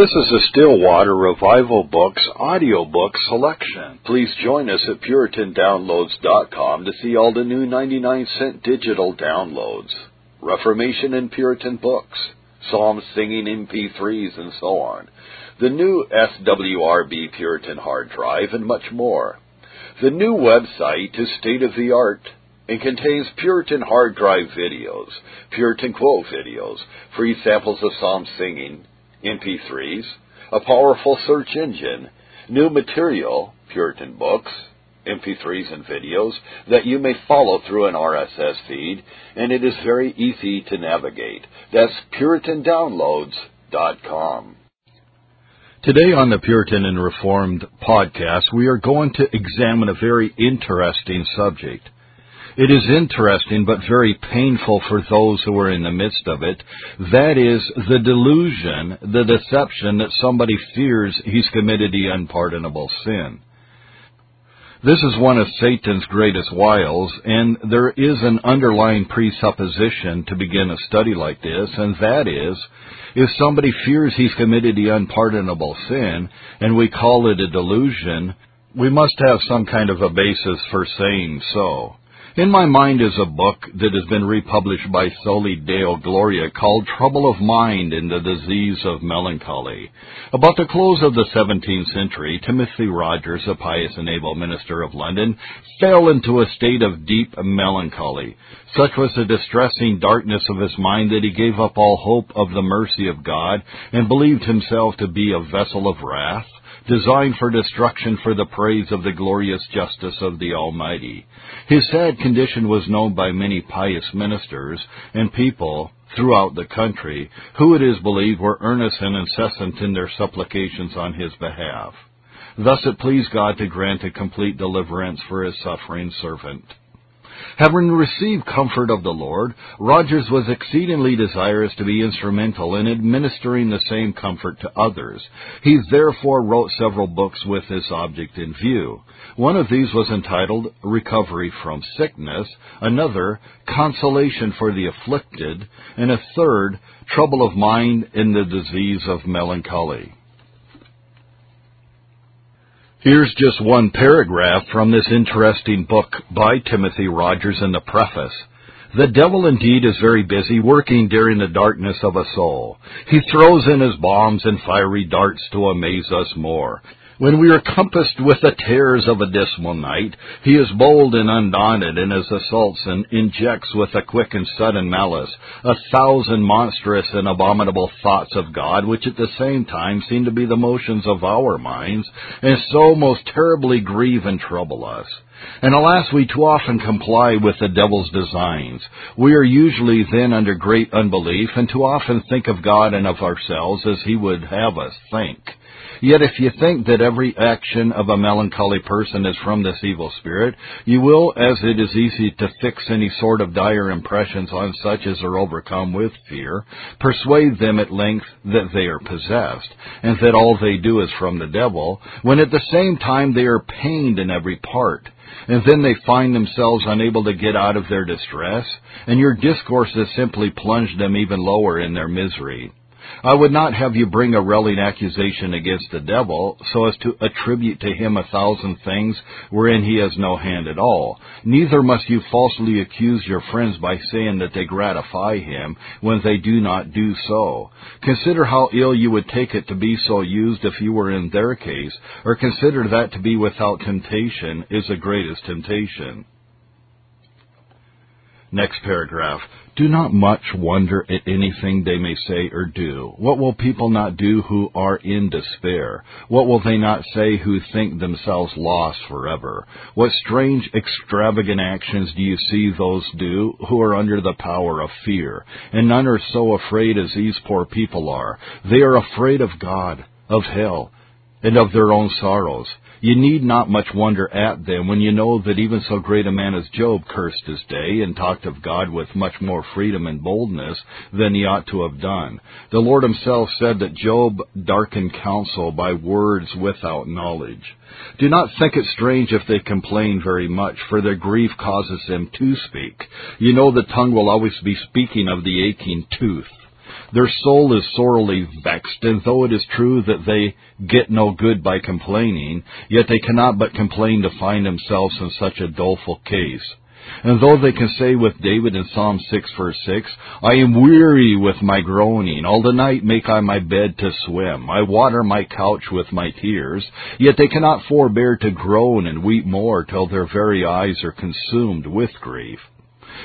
This is a Still Waters Revival Books audiobook selection. Please join us at PuritanDownloads.com to see all the new 99 cent digital downloads, Reformation and Puritan books, Psalm singing MP3s, and so on, the new SWRB Puritan hard drive, and much more. The new website is state of the art and contains Puritan hard drive videos, Puritan quote videos, free samples of psalm singing, MP3s, a powerful search engine, new material, Puritan books, MP3s and videos that you may follow through an RSS feed, and it is very easy to navigate. That's PuritanDownloads.com. Today on the Puritan and Reformed podcast, we are going to examine a very interesting subject. It is interesting but very painful for those who are in the midst of it. That is the delusion, the deception that somebody fears he's committed the unpardonable sin. This is one of Satan's greatest wiles, and there is an underlying presupposition to begin a study like this, and that is, if somebody fears he's committed the unpardonable sin, and we call it a delusion, we must have some kind of a basis for saying so. In my mind is a book that has been republished by Soli Deo Gloria called Trouble of Mind and the Disease of Melancholy. About the close of the 17th century, Timothy Rogers, a pious and able minister of London, fell into a state of deep melancholy. Such was the distressing darkness of his mind that he gave up all hope of the mercy of God and believed himself to be a vessel of wrath designed for destruction for the praise of the glorious justice of the Almighty. His sad condition was known by many pious ministers and people throughout the country, who it is believed were earnest and incessant in their supplications on his behalf. Thus it pleased God to grant a complete deliverance for his suffering servant. Having received comfort of the Lord, Rogers was exceedingly desirous to be instrumental in administering the same comfort to others. He therefore wrote several books with this object in view. One of these was entitled Recovery from Sickness, another, Consolation for the Afflicted, and a third, Trouble of Mind in the Disease of Melancholy. Here's just one paragraph from this interesting book by Timothy Rogers in the preface. The devil indeed is very busy working during the darkness of a soul. He throws in his bombs and fiery darts to amaze us more. When we are compassed with the terrors of a dismal night, he is bold and undaunted in his assaults and injects with a quick and sudden malice a thousand monstrous and abominable thoughts of God, which at the same time seem to be the motions of our minds, and so most terribly grieve and trouble us. And alas, we too often comply with the devil's designs. We are usually then under great unbelief, and too often think of God and of ourselves as he would have us think. Yet if you think that every action of a melancholy person is from this evil spirit, you will, as it is easy to fix any sort of dire impressions on such as are overcome with fear, persuade them at length that they are possessed, and that all they do is from the devil, when at the same time they are pained in every part and then they find themselves unable to get out of their distress, and your discourse has simply plunged them even lower in their misery. I would not have you bring a railing accusation against the devil, so as to attribute to him a thousand things wherein he has no hand at all. Neither must you falsely accuse your friends by saying that they gratify him, when they do not do so. Consider how ill you would take it to be so used if you were in their case, or consider that to be without temptation is the greatest temptation. Next paragraph. Do not much wonder at anything they may say or do. What will people not do who are in despair? What will they not say who think themselves lost forever? What strange, extravagant actions do you see those do who are under the power of fear? And none are so afraid as these poor people are. They are afraid of God, of hell, and of their own sorrows. You need not much wonder at them when you know that even so great a man as Job cursed his day and talked of God with much more freedom and boldness than he ought to have done. The Lord himself said that Job darkened counsel by words without knowledge. Do not think it strange if they complain very much, for their grief causes them to speak. You know the tongue will always be speaking of the aching tooth. Their soul is sorely vexed, and though it is true that they get no good by complaining, yet they cannot but complain to find themselves in such a doleful case. And though they can say with David in Psalm 6 verse 6, I am weary with my groaning, all the night make I my bed to swim, I water my couch with my tears, yet they cannot forbear to groan and weep more till their very eyes are consumed with grief.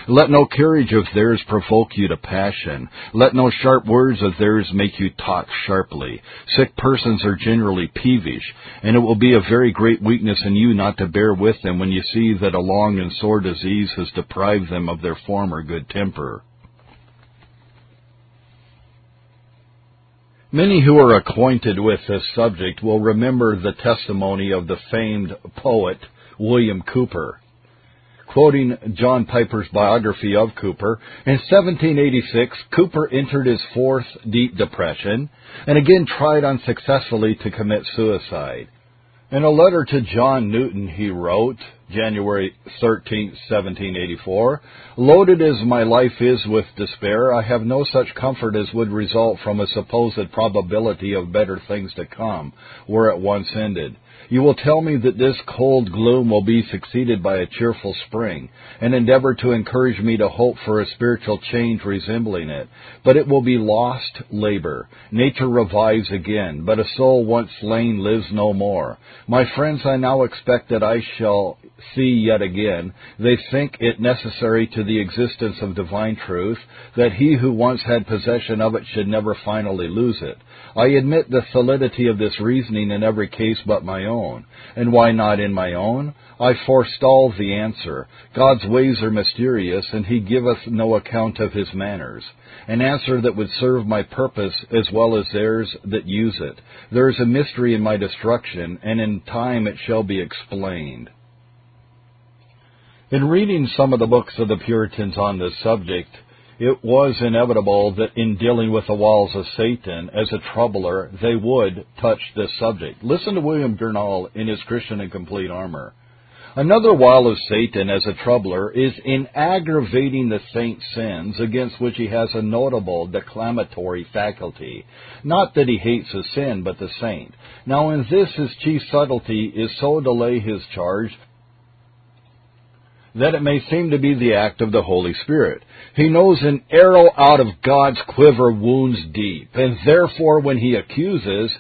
Let no carriage of theirs provoke you to passion. Let no sharp words of theirs make you talk sharply. Sick persons are generally peevish, and it will be a very great weakness in you not to bear with them when you see that a long and sore disease has deprived them of their former good temper. Many who are acquainted with this subject will remember the testimony of the famed poet William Cowper. Quoting John Piper's biography of Cowper, in 1786, Cowper entered his fourth deep depression and again tried unsuccessfully to commit suicide. In a letter to John Newton, he wrote, January 13, 1784, Loaded as my life is with despair, I have no such comfort as would result from a supposed probability of better things to come, were it once ended. You will tell me that this cold gloom will be succeeded by a cheerful spring, and endeavor to encourage me to hope for a spiritual change resembling it. But it will be lost labor. Nature revives again, but a soul once slain lives no more. My friends, I now expect that I shall see yet again. They think it necessary to the existence of divine truth that he who once had possession of it should never finally lose it. I admit the solidity of this reasoning in every case but my own. And why not in my own? I forestall the answer. God's ways are mysterious, and he giveth no account of his manners. An answer that would serve my purpose as well as theirs that use it. There is a mystery in my destruction, and in time it shall be explained. In reading some of the books of the Puritans on this subject, it was inevitable that in dealing with the walls of Satan as a troubler, they would touch this subject. Listen to William Gurnall in his Christian in Complete Armor. Another wile of Satan as a troubler is in aggravating the saint's sins against which he has a notable declamatory faculty. Not that he hates the sin, but the saint. Now in this his chief subtlety is so to lay his charge that it may seem to be the act of the Holy Spirit. He knows an arrow out of God's quiver wounds deep, and therefore when he accuses,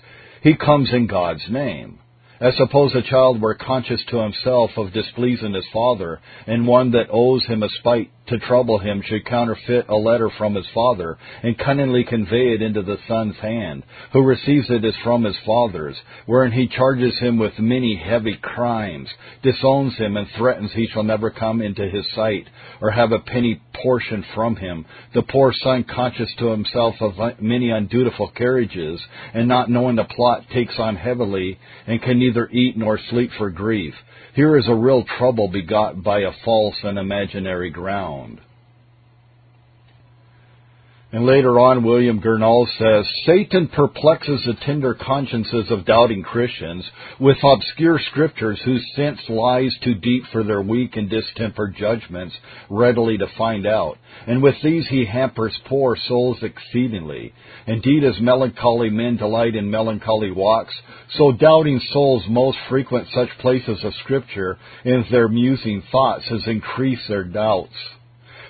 he comes in God's name. As suppose a child were conscious to himself of displeasing his father, and one that owes him a spite to trouble him should counterfeit a letter from his father, and cunningly convey it into the son's hand, who receives it as from his father's, wherein he charges him with many heavy crimes, disowns him, and threatens he shall never come into his sight, or have a penny portion from him. The poor son, conscious to himself of many undutiful carriages, and not knowing the plot, takes on heavily, and can neither eat nor sleep for grief. Here is a real trouble begot by a false and imaginary ground. And later on, William Gurnall says, Satan perplexes the tender consciences of doubting Christians with obscure scriptures whose sense lies too deep for their weak and distempered judgments readily to find out. And with these he hampers poor souls exceedingly. Indeed, as melancholy men delight in melancholy walks, so doubting souls most frequent such places of scripture in their musing thoughts as increase their doubts.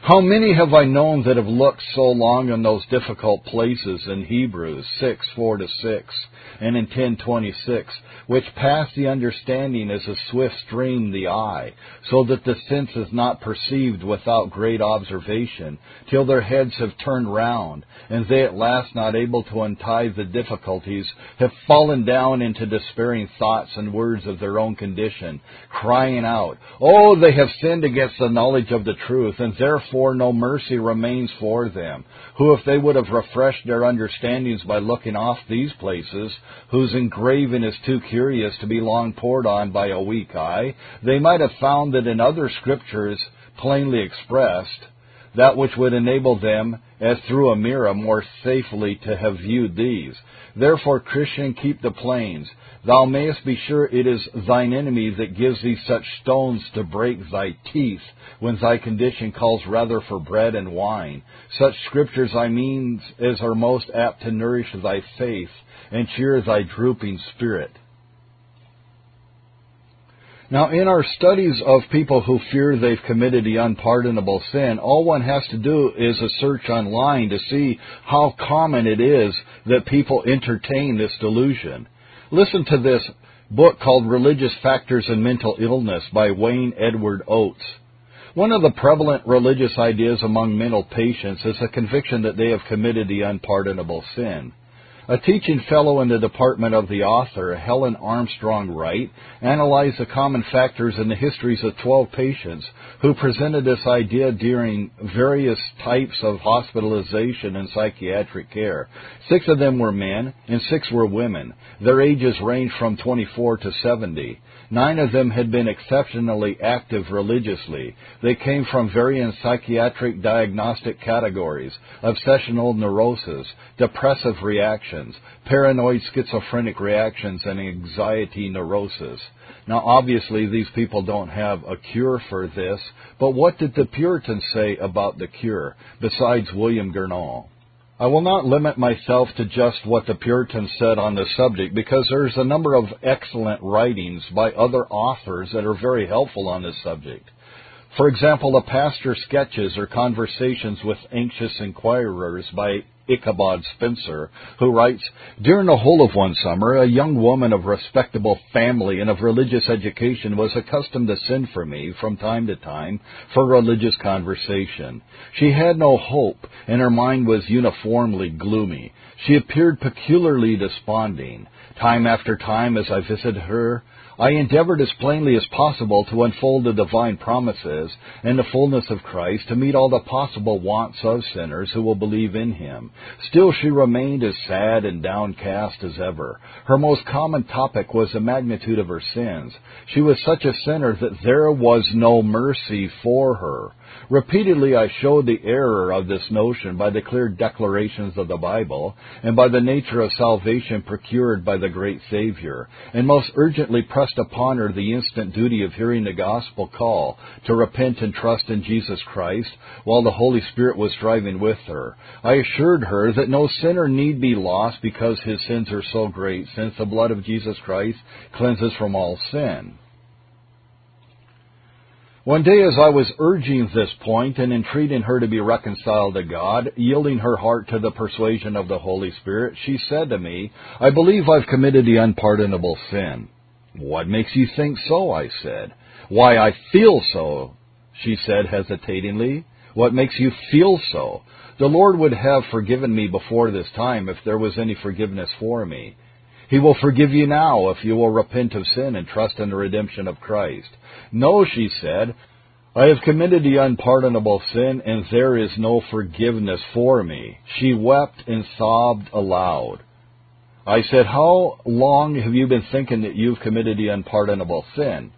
How many have I known that have looked so long in those difficult places in Hebrews 6, 4 to 6, and in 10:26, which pass the understanding as a swift stream the eye, so that the sense is not perceived without great observation, till their heads have turned round, and they at last not able to untie the difficulties, have fallen down into despairing thoughts and words of their own condition, crying out, Oh, they have sinned against the knowledge of the truth, and therefore therefore no mercy remains for them, who if they would have refreshed their understandings by looking off these places, whose engraving is too curious to be long pored on by a weak eye, they might have found that in other scriptures plainly expressed, that which would enable them, as through a mirror, more safely to have viewed these. Therefore, Christian, keep the plains. Thou mayest be sure it is thine enemy that gives thee such stones to break thy teeth, when thy condition calls rather for bread and wine. Such scriptures I mean as are most apt to nourish thy faith and cheer thy drooping spirit. Now, in our studies of people who fear they've committed the unpardonable sin, all one has to do is a search online to see how common it is that people entertain this delusion. Listen to this book called Religious Factors in Mental Illness by Wayne Edward Oates. One of the prevalent religious ideas among mental patients is a conviction that they have committed the unpardonable sin. A teaching fellow in the department of the author, Helen Armstrong Wright, analyzed the common factors in the histories of 12 patients who presented this idea during various types of hospitalization and psychiatric care. Six of them were men and six were women. Their ages ranged from 24 to 70. Nine of them had been exceptionally active religiously. They came from varying psychiatric diagnostic categories obsessional neurosis, depressive reactions, paranoid schizophrenic reactions, and anxiety neurosis. Now, obviously, these people don't have a cure for this, but what did the Puritans say about the cure, besides William Gurnall? I will not limit myself to just what the Puritans said on the subject because there's a number of excellent writings by other authors that are very helpful on this subject. For example, the Pastor Sketches or Conversations with Anxious Inquirers by Ichabod Spencer, who writes, During the whole of one summer, a young woman of respectable family and of religious education was accustomed to send for me from time to time for religious conversation. She had no hope, and her mind was uniformly gloomy. She appeared peculiarly desponding. Time after time, as I visited her, I endeavored as plainly as possible to unfold the divine promises and the fullness of Christ to meet all the possible wants of sinners who will believe in Him. Still she remained as sad and downcast as ever. Her most common topic was the magnitude of her sins. She was such a sinner that there was no mercy for her. Repeatedly I showed the error of this notion by the clear declarations of the Bible and by the nature of salvation procured by the great Savior, and most urgently pressed upon her the instant duty of hearing the gospel call to repent and trust in Jesus Christ while the Holy Spirit was striving with her. I assured her that no sinner need be lost because his sins are so great, since the blood of Jesus Christ cleanses from all sin. One day, as I was urging this point and entreating her to be reconciled to God, yielding her heart to the persuasion of the Holy Spirit, she said to me, I believe I've committed the unpardonable sin. What makes you think so? I said. Why, I feel so, she said hesitatingly. What makes you feel so? The Lord would have forgiven me before this time if there was any forgiveness for me. He will forgive you now if you will repent of sin and trust in the redemption of Christ. No, she said, I have committed the unpardonable sin and there is no forgiveness for me. She wept and sobbed aloud. I said, How long have you been thinking that you've committed the unpardonable sin?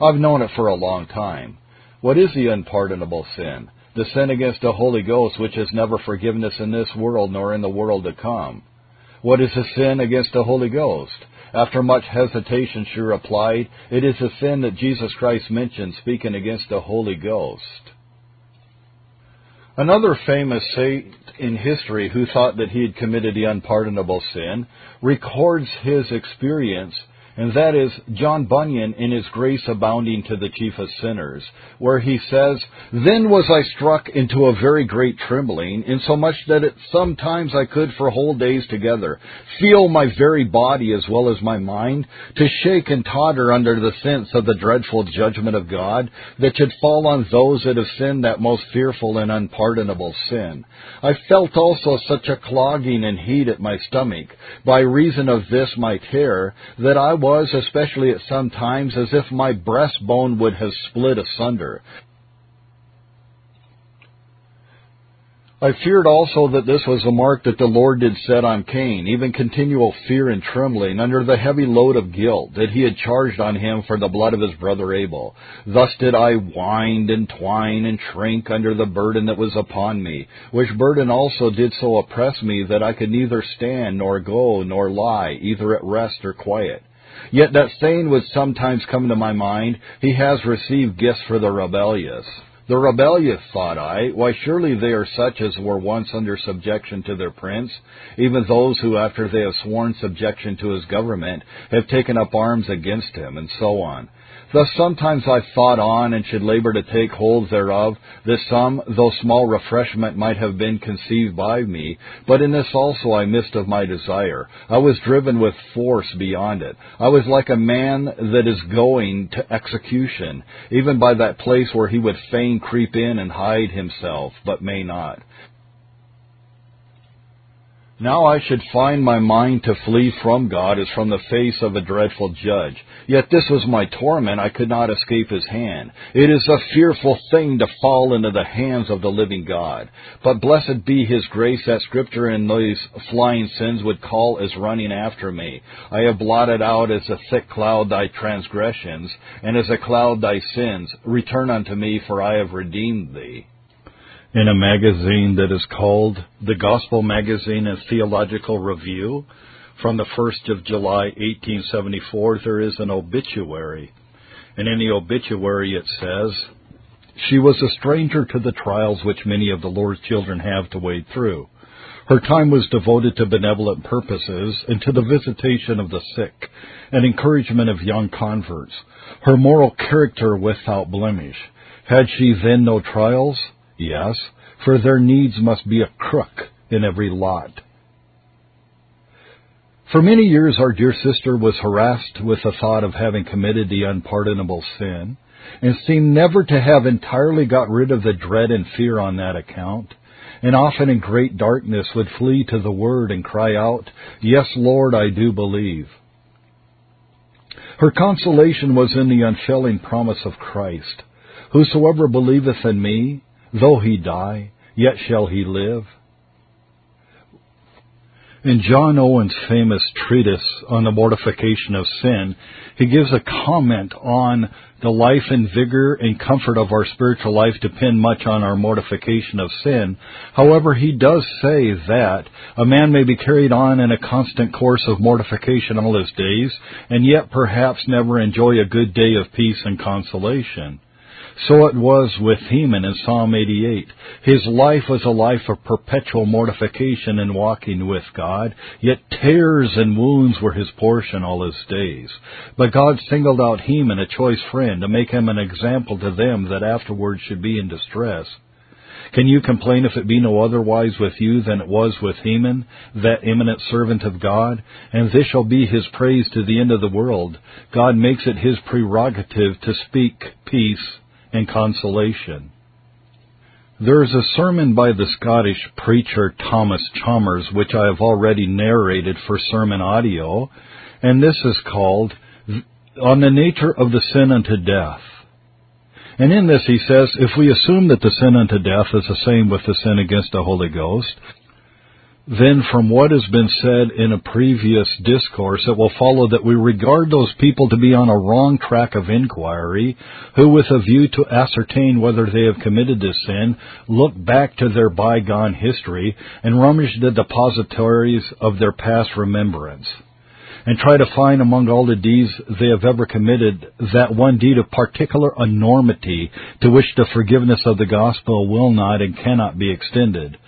I've known it for a long time. What is the unpardonable sin? The sin against the Holy Ghost, which has never forgiveness in this world nor in the world to come. What is a sin against the Holy Ghost? After much hesitation, she replied, It is a sin that Jesus Christ mentioned speaking against the Holy Ghost. Another famous saint in history who thought that he had committed the unpardonable sin records his experience and that is John Bunyan in his Grace Abounding to the Chief of Sinners, where he says, Then was I struck into a very great trembling, insomuch that at sometimes I could for whole days together feel my very body as well as my mind to shake and totter under the sense of the dreadful judgment of God that should fall on those that have sinned that most fearful and unpardonable sin. I felt also such a clogging and heat at my stomach, by reason of this my terror, that I was, especially at some times, as if my breastbone would have split asunder. I feared also that this was a mark that the Lord did set on Cain, even continual fear and trembling under the heavy load of guilt that he had charged on him for the blood of his brother Abel. Thus did I wind and twine and shrink under the burden that was upon me, which burden also did so oppress me that I could neither stand nor go nor lie, either at rest or quiet. Yet that saying would sometimes come to my mind, He has received gifts for the rebellious. The rebellious, thought I, why surely they are such as were once under subjection to their prince, even those who after they have sworn subjection to his government have taken up arms against him, and so on. Thus sometimes I thought on and should labor to take hold thereof, that some, though small refreshment might have been conceived by me, but in this also I missed of my desire. I was driven with force beyond it. I was like a man that is going to execution, even by that place where he would fain creep in and hide himself, but may not. Now I should find my mind to flee from God as from the face of a dreadful judge. Yet this was my torment, I could not escape his hand. It is a fearful thing to fall into the hands of the living God. But blessed be his grace that scripture and these flying sins would call as running after me. I have blotted out as a thick cloud thy transgressions, and as a cloud thy sins. Return unto me, for I have redeemed thee in a magazine that is called the Gospel Magazine and Theological Review. From the 1st of July 1874, there is an obituary. And in the obituary it says, She was a stranger to the trials which many of the Lord's children have to wade through. Her time was devoted to benevolent purposes and to the visitation of the sick and encouragement of young converts. Her moral character without blemish. Had she then no trials? Yes, for their needs must be a crook in every lot. For many years our dear sister was harassed with the thought of having committed the unpardonable sin, and seemed never to have entirely got rid of the dread and fear on that account, and often in great darkness would flee to the Word and cry out, Yes, Lord, I do believe. Her consolation was in the unfailing promise of Christ. Whosoever believeth in me, Though he die, yet shall he live. In John Owen's famous treatise on the mortification of sin, he gives a comment on the life and vigor and comfort of our spiritual life depend much on our mortification of sin. However, he does say that a man may be carried on in a constant course of mortification all his days, and yet perhaps never enjoy a good day of peace and consolation. So it was with Heman in Psalm 88. His life was a life of perpetual mortification in walking with God, yet tears and wounds were his portion all his days. But God singled out Heman, a choice friend, to make him an example to them that afterwards should be in distress. Can you complain if it be no otherwise with you than it was with Heman, that eminent servant of God? And this shall be his praise to the end of the world. God makes it his prerogative to speak peace and consolation. There is a sermon by the Scottish preacher Thomas Chalmers, which I have already narrated for SermonAudio, and this is called On the Nature of the Sin unto Death. And in this he says, if we assume that the sin unto death is the same with the sin against the Holy Ghost, then from what has been said in a previous discourse, it will follow that we regard those people to be on a wrong track of inquiry, who with a view to ascertain whether they have committed this sin, look back to their bygone history and rummage the depositories of their past remembrance and try to find among all the deeds they have ever committed that one deed of particular enormity to which the forgiveness of the gospel will not and cannot be extended.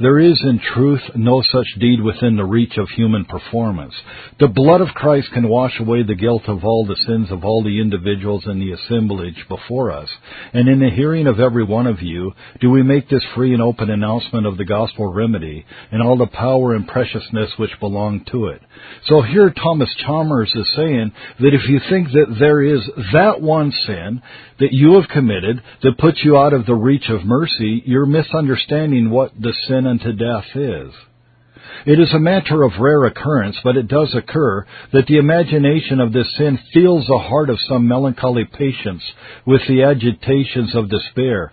There is in truth no such deed within the reach of human performance. The blood of Christ can wash away the guilt of all the sins of all the individuals in the assemblage before us. And in the hearing of every one of you, do we make this free and open announcement of the gospel remedy and all the power and preciousness which belong to it. So here Thomas Chalmers is saying that if you think that there is that one sin that you have committed that puts you out of the reach of mercy, you're misunderstanding what the sin unto death is. It is a matter of rare occurrence, but it does occur, that the imagination of this sin fills the heart of some melancholy patients with the agitations of despair,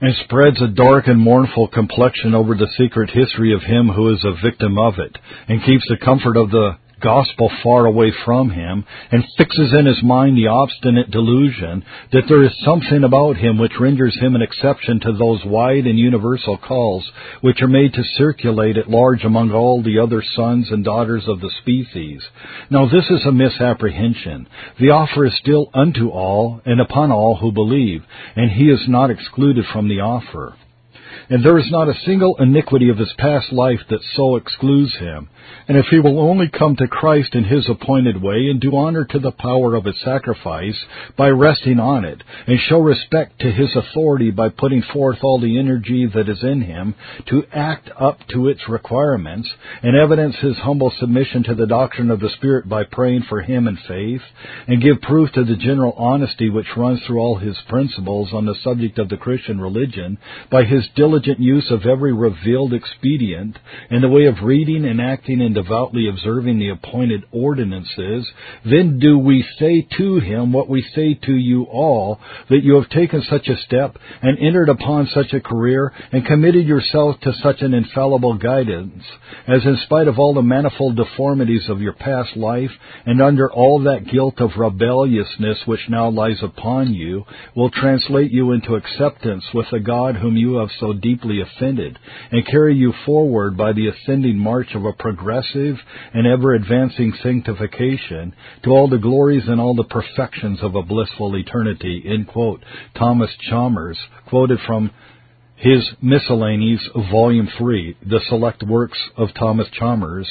and spreads a dark and mournful complexion over the secret history of him who is a victim of it, and keeps the comfort of the gospel far away from him and fixes in his mind the obstinate delusion that there is something about him which renders him an exception to those wide and universal calls which are made to circulate at large among all the other sons and daughters of the species. Now this is a misapprehension. The offer is still unto all and upon all who believe, and he is not excluded from the offer. And there is not a single iniquity of his past life that so excludes him. And if he will only come to Christ in his appointed way and do honor to the power of his sacrifice by resting on it, and show respect to his authority by putting forth all the energy that is in him to act up to its requirements, and evidence his humble submission to the doctrine of the Spirit by praying for him in faith, and give proof to the general honesty which runs through all his principles on the subject of the Christian religion by his diligent use of every revealed expedient in the way of reading and acting and devoutly observing the appointed ordinances, then do we say to him what we say to you all, that you have taken such a step and entered upon such a career and committed yourself to such an infallible guidance, as in spite of all the manifold deformities of your past life and under all that guilt of rebelliousness which now lies upon you, will translate you into acceptance with the God whom you have so deeply offended, and carry you forward by the ascending march of a progressive and ever advancing sanctification to all the glories and all the perfections of a blissful eternity. End quote. Thomas Chalmers, quoted from his Miscellanies, Volume 3, The Select Works of Thomas Chalmers,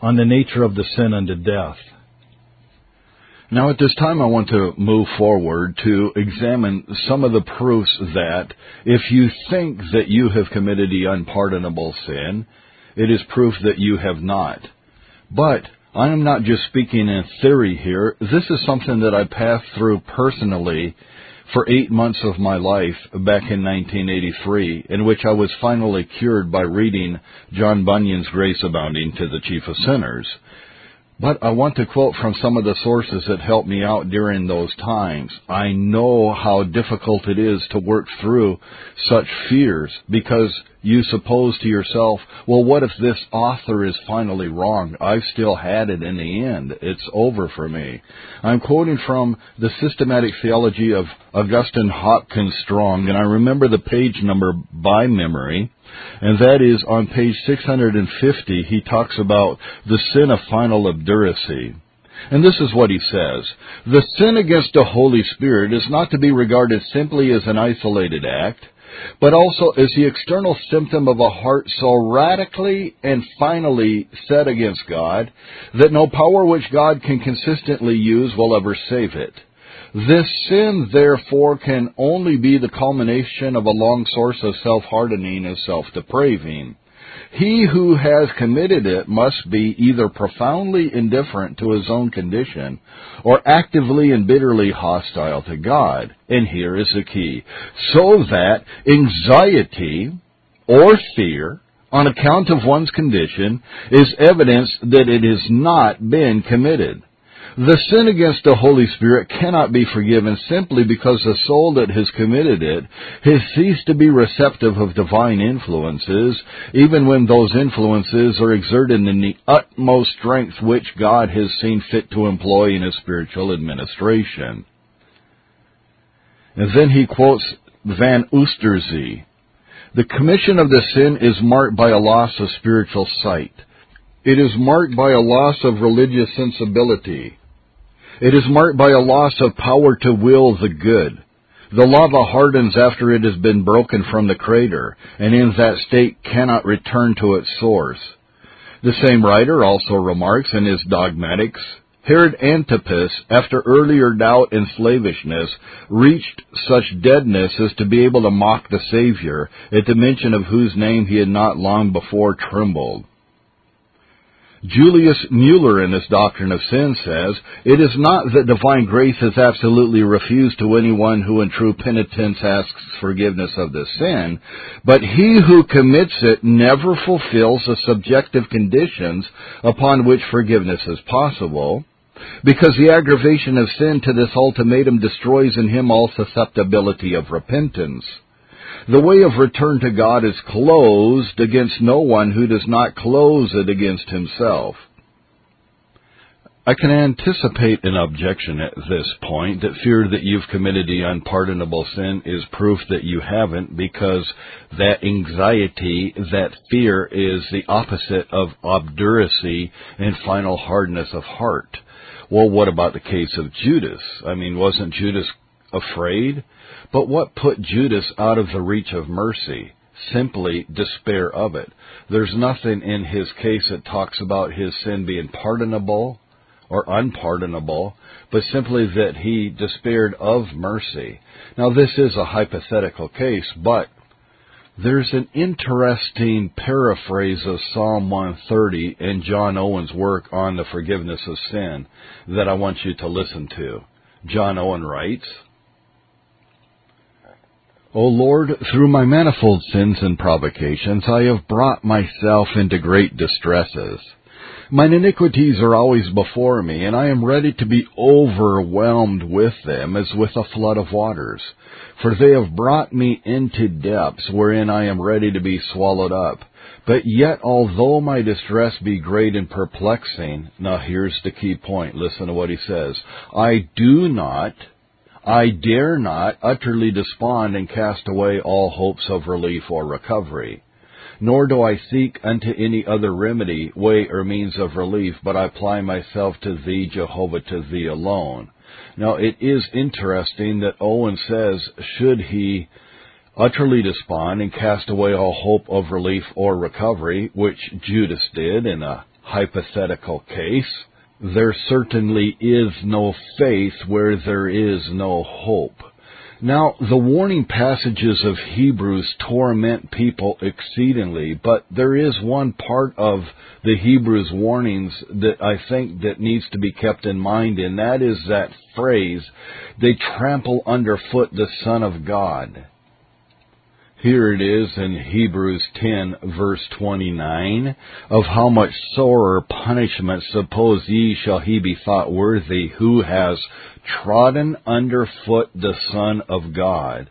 on the nature of the sin unto death. Now, at this time, I want to move forward to examine some of the proofs that if you think that you have committed the unpardonable sin, it is proof that you have not. But I am not just speaking in theory here. This is something that I passed through personally for eight months of my life back in 1983, in which I was finally cured by reading John Bunyan's Grace Abounding to the Chief of Sinners. But I want to quote from some of the sources that helped me out during those times. I know how difficult it is to work through such fears because you suppose to yourself, well, what if this author is finally wrong? I've still had it in the end. It's over for me. I'm quoting from the Systematic Theology of Augustine Hopkins Strong, and I remember the page number by memory and that is on page 650, he talks about the sin of final obduracy. And this is what he says. The sin against the Holy Spirit is not to be regarded simply as an isolated act, but also as the external symptom of a heart so radically and finally set against God that no power which God can consistently use will ever save it. This sin, therefore, can only be the culmination of a long source of self-hardening and self-depraving. He who has committed it must be either profoundly indifferent to his own condition or actively and bitterly hostile to God. And here is the key. So that anxiety or fear on account of one's condition is evidence that it has not been committed. The sin against the Holy Spirit cannot be forgiven simply because the soul that has committed it has ceased to be receptive of divine influences, even when those influences are exerted in the utmost strength which God has seen fit to employ in his spiritual administration. And then he quotes Van Oosterzee. The commission of the sin is marked by a loss of spiritual sight. It is marked by a loss of religious sensibility. It is marked by a loss of power to will the good. The lava hardens after it has been broken from the crater, and in that state cannot return to its source. The same writer also remarks in his Dogmatics, Herod Antipas, after earlier doubt and slavishness, reached such deadness as to be able to mock the Savior, at the mention of whose name he had not long before trembled. Julius Mueller in his Doctrine of Sin says, It is not that divine grace is absolutely refused to anyone who in true penitence asks forgiveness of the sin, but he who commits it never fulfills the subjective conditions upon which forgiveness is possible, because the aggravation of sin to this ultimatum destroys in him all susceptibility of repentance. The way of return to God is closed against no one who does not close it against himself. I can anticipate an objection at this point that fear that you've committed the unpardonable sin is proof that you haven't because that anxiety, that fear is the opposite of obduracy and final hardness of heart. Well, what about the case of Judas? I mean, wasn't Judas afraid? But what put Judas out of the reach of mercy? Simply despair of it. There's nothing in his case that talks about his sin being pardonable or unpardonable, but simply that he despaired of mercy. Now, this is a hypothetical case, but there's an interesting paraphrase of Psalm 130 in John Owen's work on the forgiveness of sin that I want you to listen to. John Owen writes, O Lord, through my manifold sins and provocations, I have brought myself into great distresses. Mine iniquities are always before me, and I am ready to be overwhelmed with them as with a flood of waters. For they have brought me into depths wherein I am ready to be swallowed up. But yet, although my distress be great and perplexing, now here's the key point. Listen to what he says. I do not, I dare not utterly despond and cast away all hopes of relief or recovery nor do I seek unto any other remedy, way, or means of relief, but I apply myself to Thee, Jehovah, to Thee alone. Now, it is interesting that Owen says, should he utterly despond and cast away all hope of relief or recovery, which Judas did in a hypothetical case, there certainly is no faith where there is no hope. Now, the warning passages of Hebrews torment people exceedingly, but there is one part of the Hebrews warnings that I think that needs to be kept in mind, and that is that phrase, they trample underfoot the Son of God. Here it is in Hebrews 10 verse 29, of how much sorer punishment suppose ye shall he be thought worthy who has trodden under foot the Son of God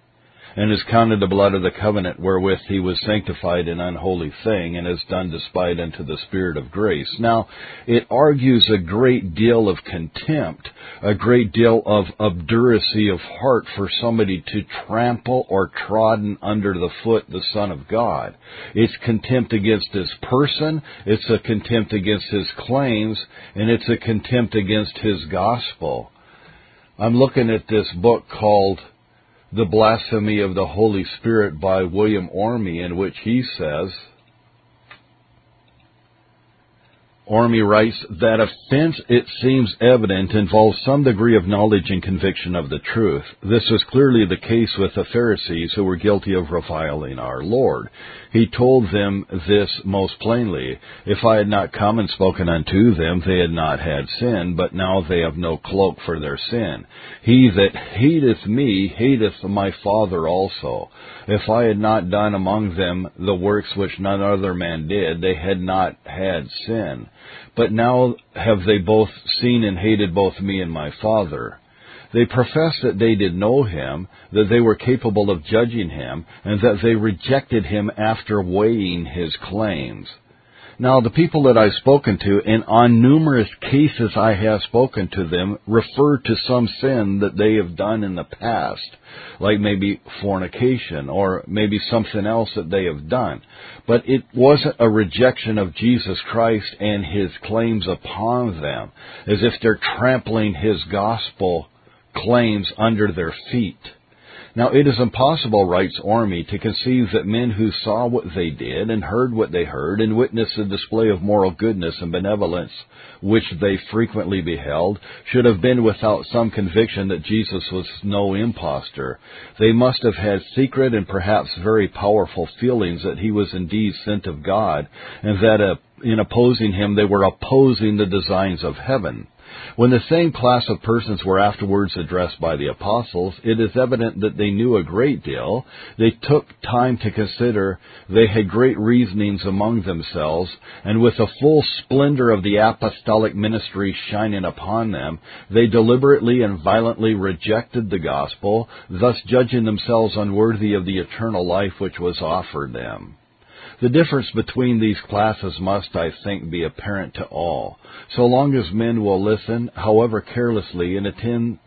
and has counted the blood of the covenant wherewith he was sanctified an unholy thing, and has done despite unto the Spirit of grace. Now, it argues a great deal of contempt, a great deal of obduracy of heart for somebody to trample or trodden under the foot the Son of God. It's contempt against his person, it's a contempt against his claims, and it's a contempt against his gospel. I'm looking at this book called the Blasphemy of the Holy Spirit by William Orme, in which he says, Orme writes, that offense, it seems evident, involves some degree of knowledge and conviction of the truth. This was clearly the case with the Pharisees who were guilty of reviling our Lord. He told them this most plainly. If I had not come and spoken unto them, they had not had sin, but now they have no cloak for their sin. He that hateth me hateth my Father also. If I had not done among them the works which none other man did, they had not had sin. But now have they both seen and hated both me and my Father. They profess that they did know him, that they were capable of judging him, and that they rejected him after weighing his claims. Now, the people that I've spoken to, and on numerous cases I have spoken to them, refer to some sin that they have done in the past, like maybe fornication, or maybe something else that they have done. But it wasn't a rejection of Jesus Christ and His claims upon them, as if they're trampling His gospel claims under their feet. Now it is impossible, writes Orme, to conceive that men who saw what they did and heard what they heard and witnessed the display of moral goodness and benevolence which they frequently beheld should have been without some conviction that Jesus was no impostor. They must have had secret and perhaps very powerful feelings that he was indeed sent of God and that a in opposing him, they were opposing the designs of heaven. When the same class of persons were afterwards addressed by the apostles, it is evident that they knew a great deal. They took time to consider. They had great reasonings among themselves, and with the full splendor of the apostolic ministry shining upon them, they deliberately and violently rejected the gospel, thus judging themselves unworthy of the eternal life which was offered them. The difference between these classes must, I think, be apparent to all. So long as men will listen, however carelessly, and attend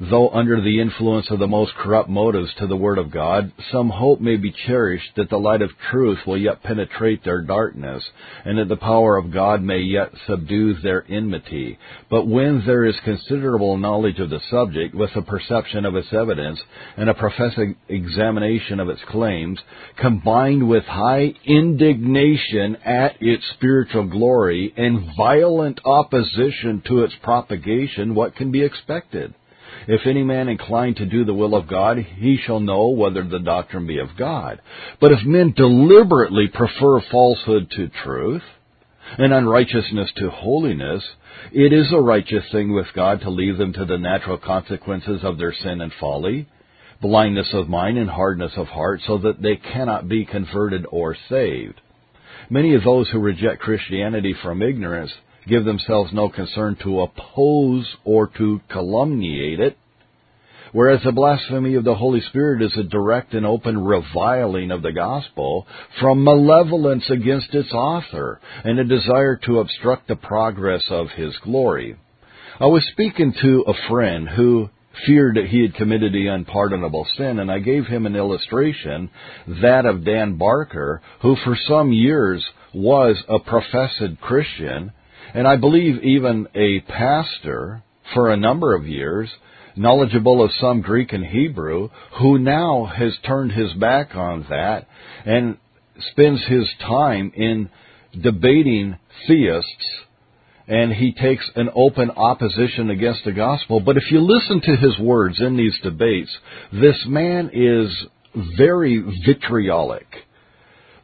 though under the influence of the most corrupt motives to the Word of God, some hope may be cherished that the light of truth will yet penetrate their darkness, and that the power of God may yet subdue their enmity. But when there is considerable knowledge of the subject, with a perception of its evidence, and a professed examination of its claims, combined with high indignation at its spiritual glory, and violent opposition to its propagation, what can be expected? If any man incline to do the will of God, he shall know whether the doctrine be of God. But if men deliberately prefer falsehood to truth, and unrighteousness to holiness, it is a righteous thing with God to leave them to the natural consequences of their sin and folly, blindness of mind and hardness of heart, so that they cannot be converted or saved. Many of those who reject Christianity from ignorance give themselves no concern to oppose or to calumniate it, whereas the blasphemy of the Holy Spirit is a direct and open reviling of the gospel from malevolence against its author and a desire to obstruct the progress of his glory. I was speaking to a friend who feared that he had committed the unpardonable sin, and I gave him an illustration, that of Dan Barker, who for some years was a professed Christian, and I believe even a pastor for a number of years, knowledgeable of some Greek and Hebrew, who now has turned his back on that and spends his time in debating theists and he takes an open opposition against the gospel. But if you listen to his words in these debates, this man is very vitriolic.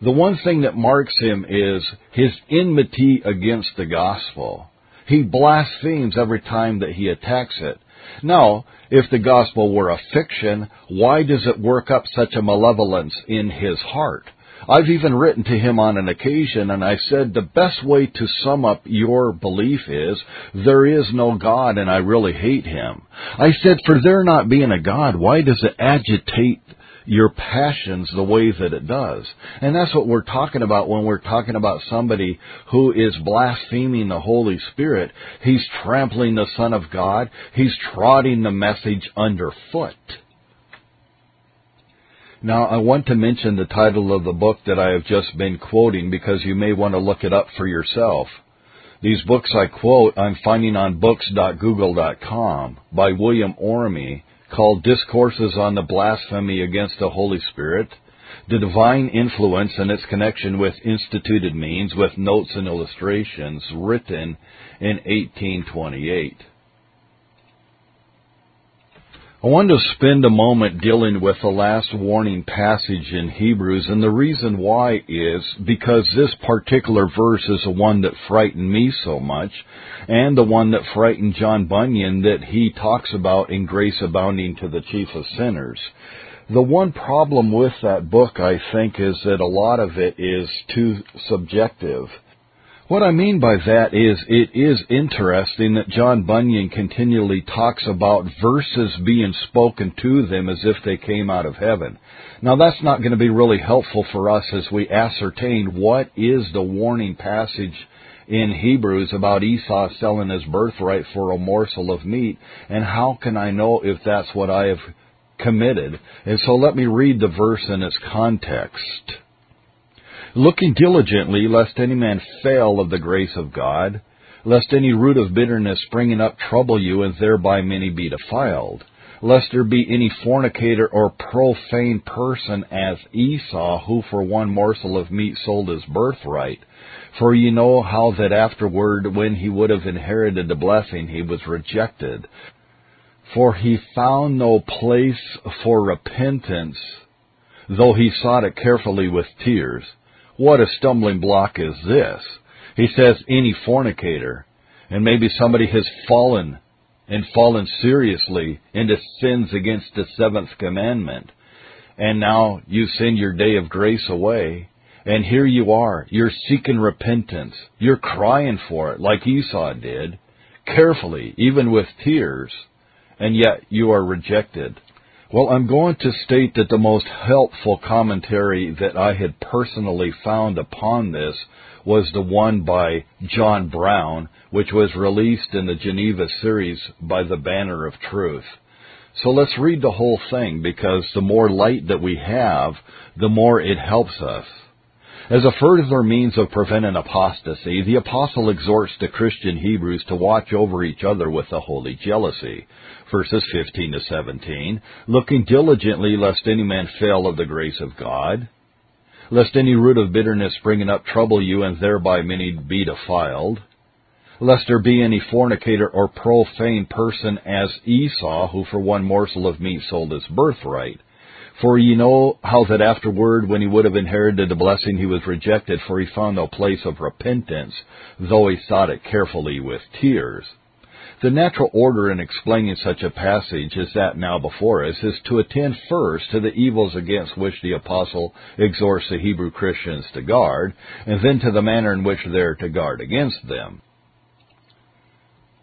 The one thing that marks him is his enmity against the gospel. He blasphemes every time that he attacks it. Now, if the gospel were a fiction, why does it work up such a malevolence in his heart? I've even written to him on an occasion and I said the best way to sum up your belief is there is no God and I really hate him. I said for there not being a God, why does it agitate your passions the way that it does. And that's what we're talking about when we're talking about somebody who is blaspheming the Holy Spirit. He's trampling the Son of God. He's trotting the message underfoot. Now, I want to mention the title of the book that I have just been quoting because you may want to look it up for yourself. These books I quote I'm finding on books.google.com by William Orme called Discourses on the Blasphemy Against the Holy Spirit, the divine influence and its connection with instituted means, with notes and illustrations, written in 1828. I want to spend a moment dealing with the last warning passage in Hebrews, and the reason why is because this particular verse is the one that frightened me so much, and the one that frightened John Bunyan that he talks about in Grace Abounding to the Chief of Sinners. The one problem with that book, I think, is that a lot of it is too subjective. What I mean by that is it is interesting that John Bunyan continually talks about verses being spoken to them as if they came out of heaven. Now that's not going to be really helpful for us as we ascertain what is the warning passage in Hebrews about Esau selling his birthright for a morsel of meat and how can I know if that's what I have committed? And so let me read the verse in its context looking diligently lest any man fail of the grace of God, lest any root of bitterness springing up trouble you, and thereby many be defiled, lest there be any fornicator or profane person as Esau, who for one morsel of meat sold his birthright. For ye know how that afterward, when he would have inherited the blessing, he was rejected. For he found no place for repentance, though he sought it carefully with tears. What a stumbling block is this? He says any fornicator. And maybe somebody has fallen and fallen seriously into sins against the seventh commandment. And now you send your day of grace away. And here you are. You're seeking repentance. You're crying for it like Esau did, carefully, even with tears. And yet you are rejected. Well, I'm going to state that the most helpful commentary that I had personally found upon this was the one by John Brown, which was released in the Geneva series by the Banner of Truth. So let's read the whole thing because the more light that we have, the more it helps us. As a further means of preventing apostasy, the apostle exhorts the Christian Hebrews to watch over each other with a holy jealousy. Verses 15 to 17, looking diligently lest any man fail of the grace of God, lest any root of bitterness springing up trouble you and thereby many be defiled, lest there be any fornicator or profane person as Esau, who for one morsel of meat sold his birthright. For ye know how that afterward, when he would have inherited the blessing, he was rejected, for he found no place of repentance, though he sought it carefully with tears. The natural order in explaining such a passage as that now before us is to attend first to the evils against which the apostle exhorts the Hebrew Christians to guard, and then to the manner in which they are to guard against them.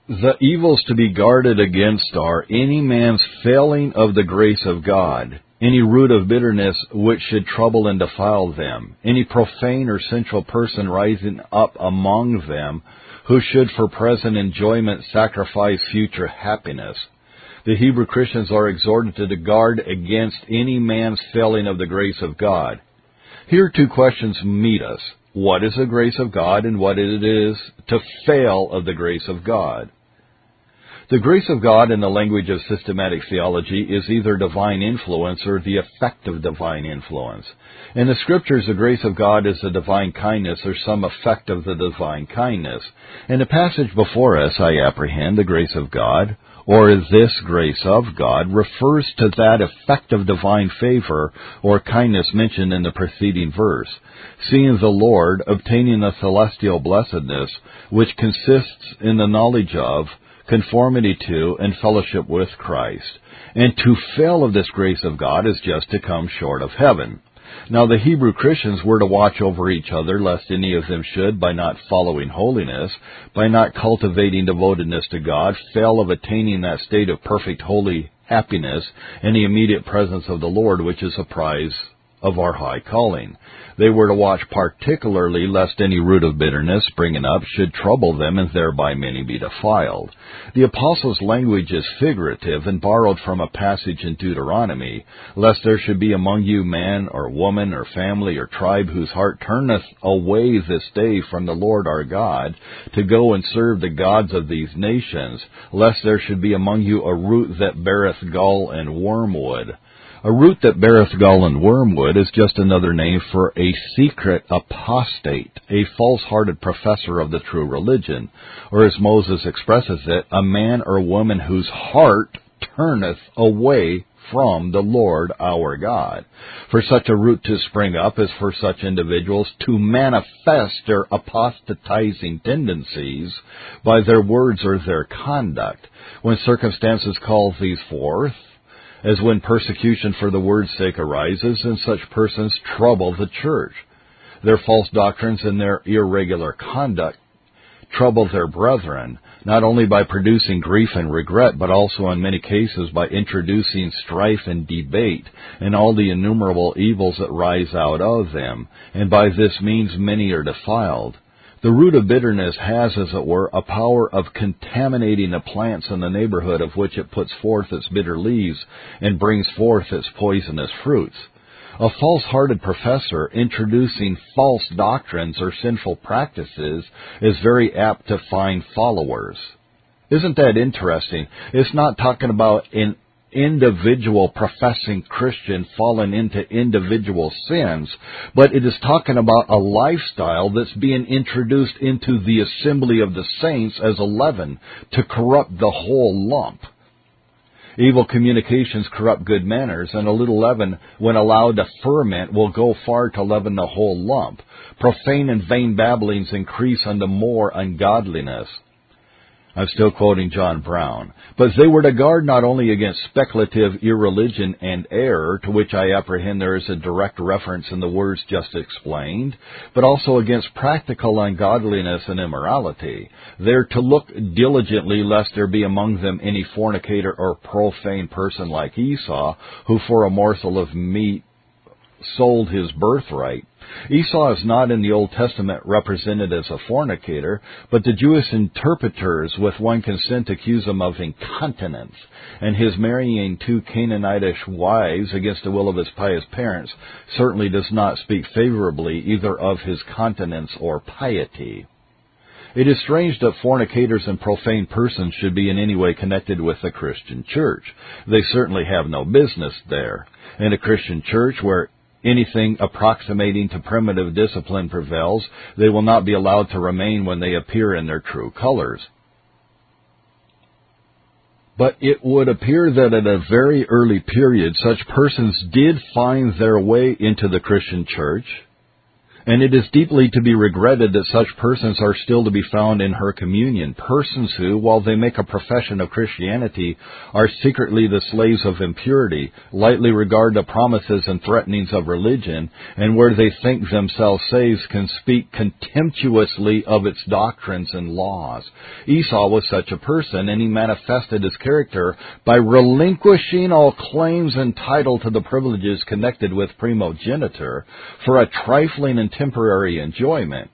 The evils to be guarded against are any man's failing of the grace of God, any root of bitterness which should trouble and defile them, any profane or sensual person rising up among them who should for present enjoyment sacrifice future happiness. The Hebrew Christians are exhorted to guard against any man's failing of the grace of God. Here two questions meet us. What is the grace of God and what it is to fail of the grace of God? The grace of God in the language of systematic theology is either divine influence or the effect of divine influence. In the scriptures, the grace of God is the divine kindness or some effect of the divine kindness. In the passage before us, I apprehend the grace of God, or this grace of God, refers to that effect of divine favor or kindness mentioned in the preceding verse, seeing the Lord obtaining a celestial blessedness, which consists in the knowledge of, conformity to, and fellowship with Christ. And to fail of this grace of God is just to come short of heaven. Now the Hebrew Christians were to watch over each other lest any of them should, by not following holiness, by not cultivating devotedness to God, fail of attaining that state of perfect holy happiness in the immediate presence of the Lord, which is a prize of our high calling. They were to watch particularly lest any root of bitterness springing up should trouble them and thereby many be defiled. The apostle's language is figurative and borrowed from a passage in Deuteronomy, lest there should be among you man or woman or family or tribe whose heart turneth away this day from the Lord our God to go and serve the gods of these nations, lest there should be among you a root that beareth gall and wormwood a root that beareth gall and wormwood is just another name for a secret apostate, a false-hearted professor of the true religion, or as Moses expresses it, a man or woman whose heart turneth away from the Lord our God. For such a root to spring up is for such individuals to manifest their apostatizing tendencies by their words or their conduct. When circumstances call these forth, as when persecution for the word's sake arises, and such persons trouble the church. Their false doctrines and their irregular conduct trouble their brethren, not only by producing grief and regret, but also in many cases by introducing strife and debate, and all the innumerable evils that rise out of them, and by this means many are defiled. The root of bitterness has, as it were, a power of contaminating the plants in the neighborhood of which it puts forth its bitter leaves and brings forth its poisonous fruits. A false-hearted professor introducing false doctrines or sinful practices is very apt to find followers. Isn't that interesting? It's not talking about an individual professing Christian fallen into individual sins, but it is talking about a lifestyle that's being introduced into the assembly of the saints as a leaven to corrupt the whole lump. Evil communications corrupt good manners, and a little leaven, when allowed to ferment, will go far to leaven the whole lump. Profane and vain babblings increase unto more ungodliness. I'm still quoting John Brown. But they were to guard not only against speculative irreligion and error, to which I apprehend there is a direct reference in the words just explained, but also against practical ungodliness and immorality. They're to look diligently lest there be among them any fornicator or profane person like Esau, who for a morsel of meat sold his birthright. Esau is not in the Old Testament represented as a fornicator, but the Jewish interpreters with one consent accuse him of incontinence, and his marrying two Canaanitish wives against the will of his pious parents certainly does not speak favorably either of his continence or piety. It is strange that fornicators and profane persons should be in any way connected with the Christian church. They certainly have no business there. In a Christian church where anything approximating to primitive discipline prevails, they will not be allowed to remain when they appear in their true colors. But it would appear that at a very early period, such persons did find their way into the Christian church, and it is deeply to be regretted that such persons are still to be found in her communion. Persons who, while they make a profession of Christianity, are secretly the slaves of impurity, lightly regard the promises and threatenings of religion, and where they think themselves saved can speak contemptuously of its doctrines and laws. Esau was such a person, and he manifested his character by relinquishing all claims and title to the privileges connected with primogeniture for a trifling and temporary enjoyment.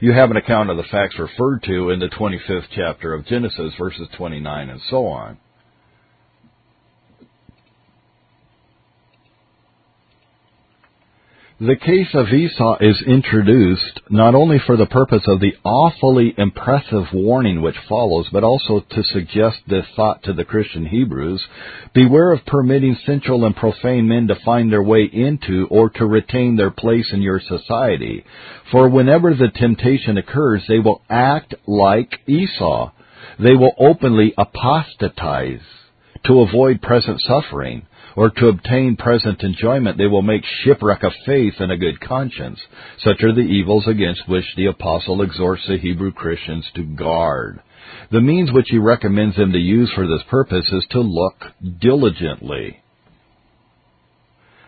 You have an account of the facts referred to in the 25th chapter of Genesis, verses 29 and so on. The case of Esau is introduced not only for the purpose of the awfully impressive warning which follows, but also to suggest this thought to the Christian Hebrews Beware of permitting sensual and profane men to find their way into or to retain their place in your society. For whenever the temptation occurs, they will act like Esau. They will openly apostatize to avoid present suffering or to obtain present enjoyment, they will make shipwreck of faith and a good conscience. Such are the evils against which the apostle exhorts the Hebrew Christians to guard. The means which he recommends them to use for this purpose is to look diligently.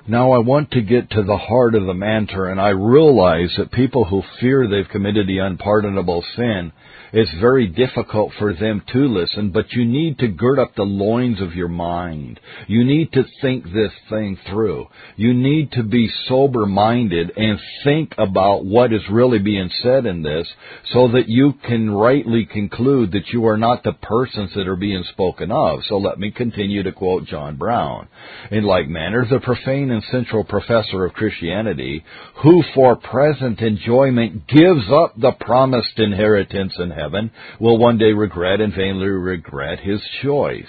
Now I want to get to the heart of the matter, and I realize that people who fear they've committed the unpardonable sin it's very difficult for them to listen, but you need to gird up the loins of your mind. You need to think this thing through. You need to be sober minded and think about what is really being said in this so that you can rightly conclude that you are not the persons that are being spoken of. So let me continue to quote John Brown. In like manner, the profane and sensual professor of Christianity, who for present enjoyment gives up the promised inheritance in heaven, heaven will one day regret and vainly regret his choice.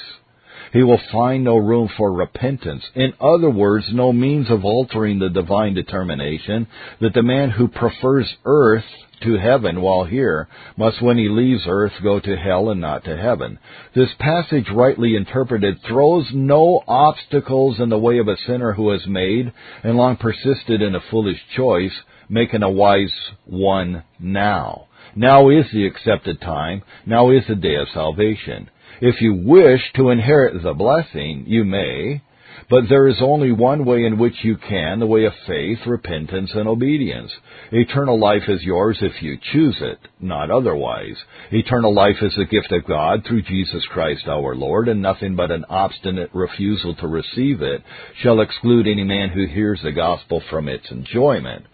He will find no room for repentance. In other words, no means of altering the divine determination that the man who prefers earth to heaven while here must, when he leaves earth, go to hell and not to heaven. This passage, rightly interpreted, throws no obstacles in the way of a sinner who has made and long persisted in a foolish choice, making a wise one now. Now is the accepted time. Now is the day of salvation. If you wish to inherit the blessing, you may, but there is only one way in which you can, the way of faith, repentance, and obedience. Eternal life is yours if you choose it, not otherwise. Eternal life is a gift of God through Jesus Christ our Lord, and nothing but an obstinate refusal to receive it shall exclude any man who hears the gospel from its enjoyment.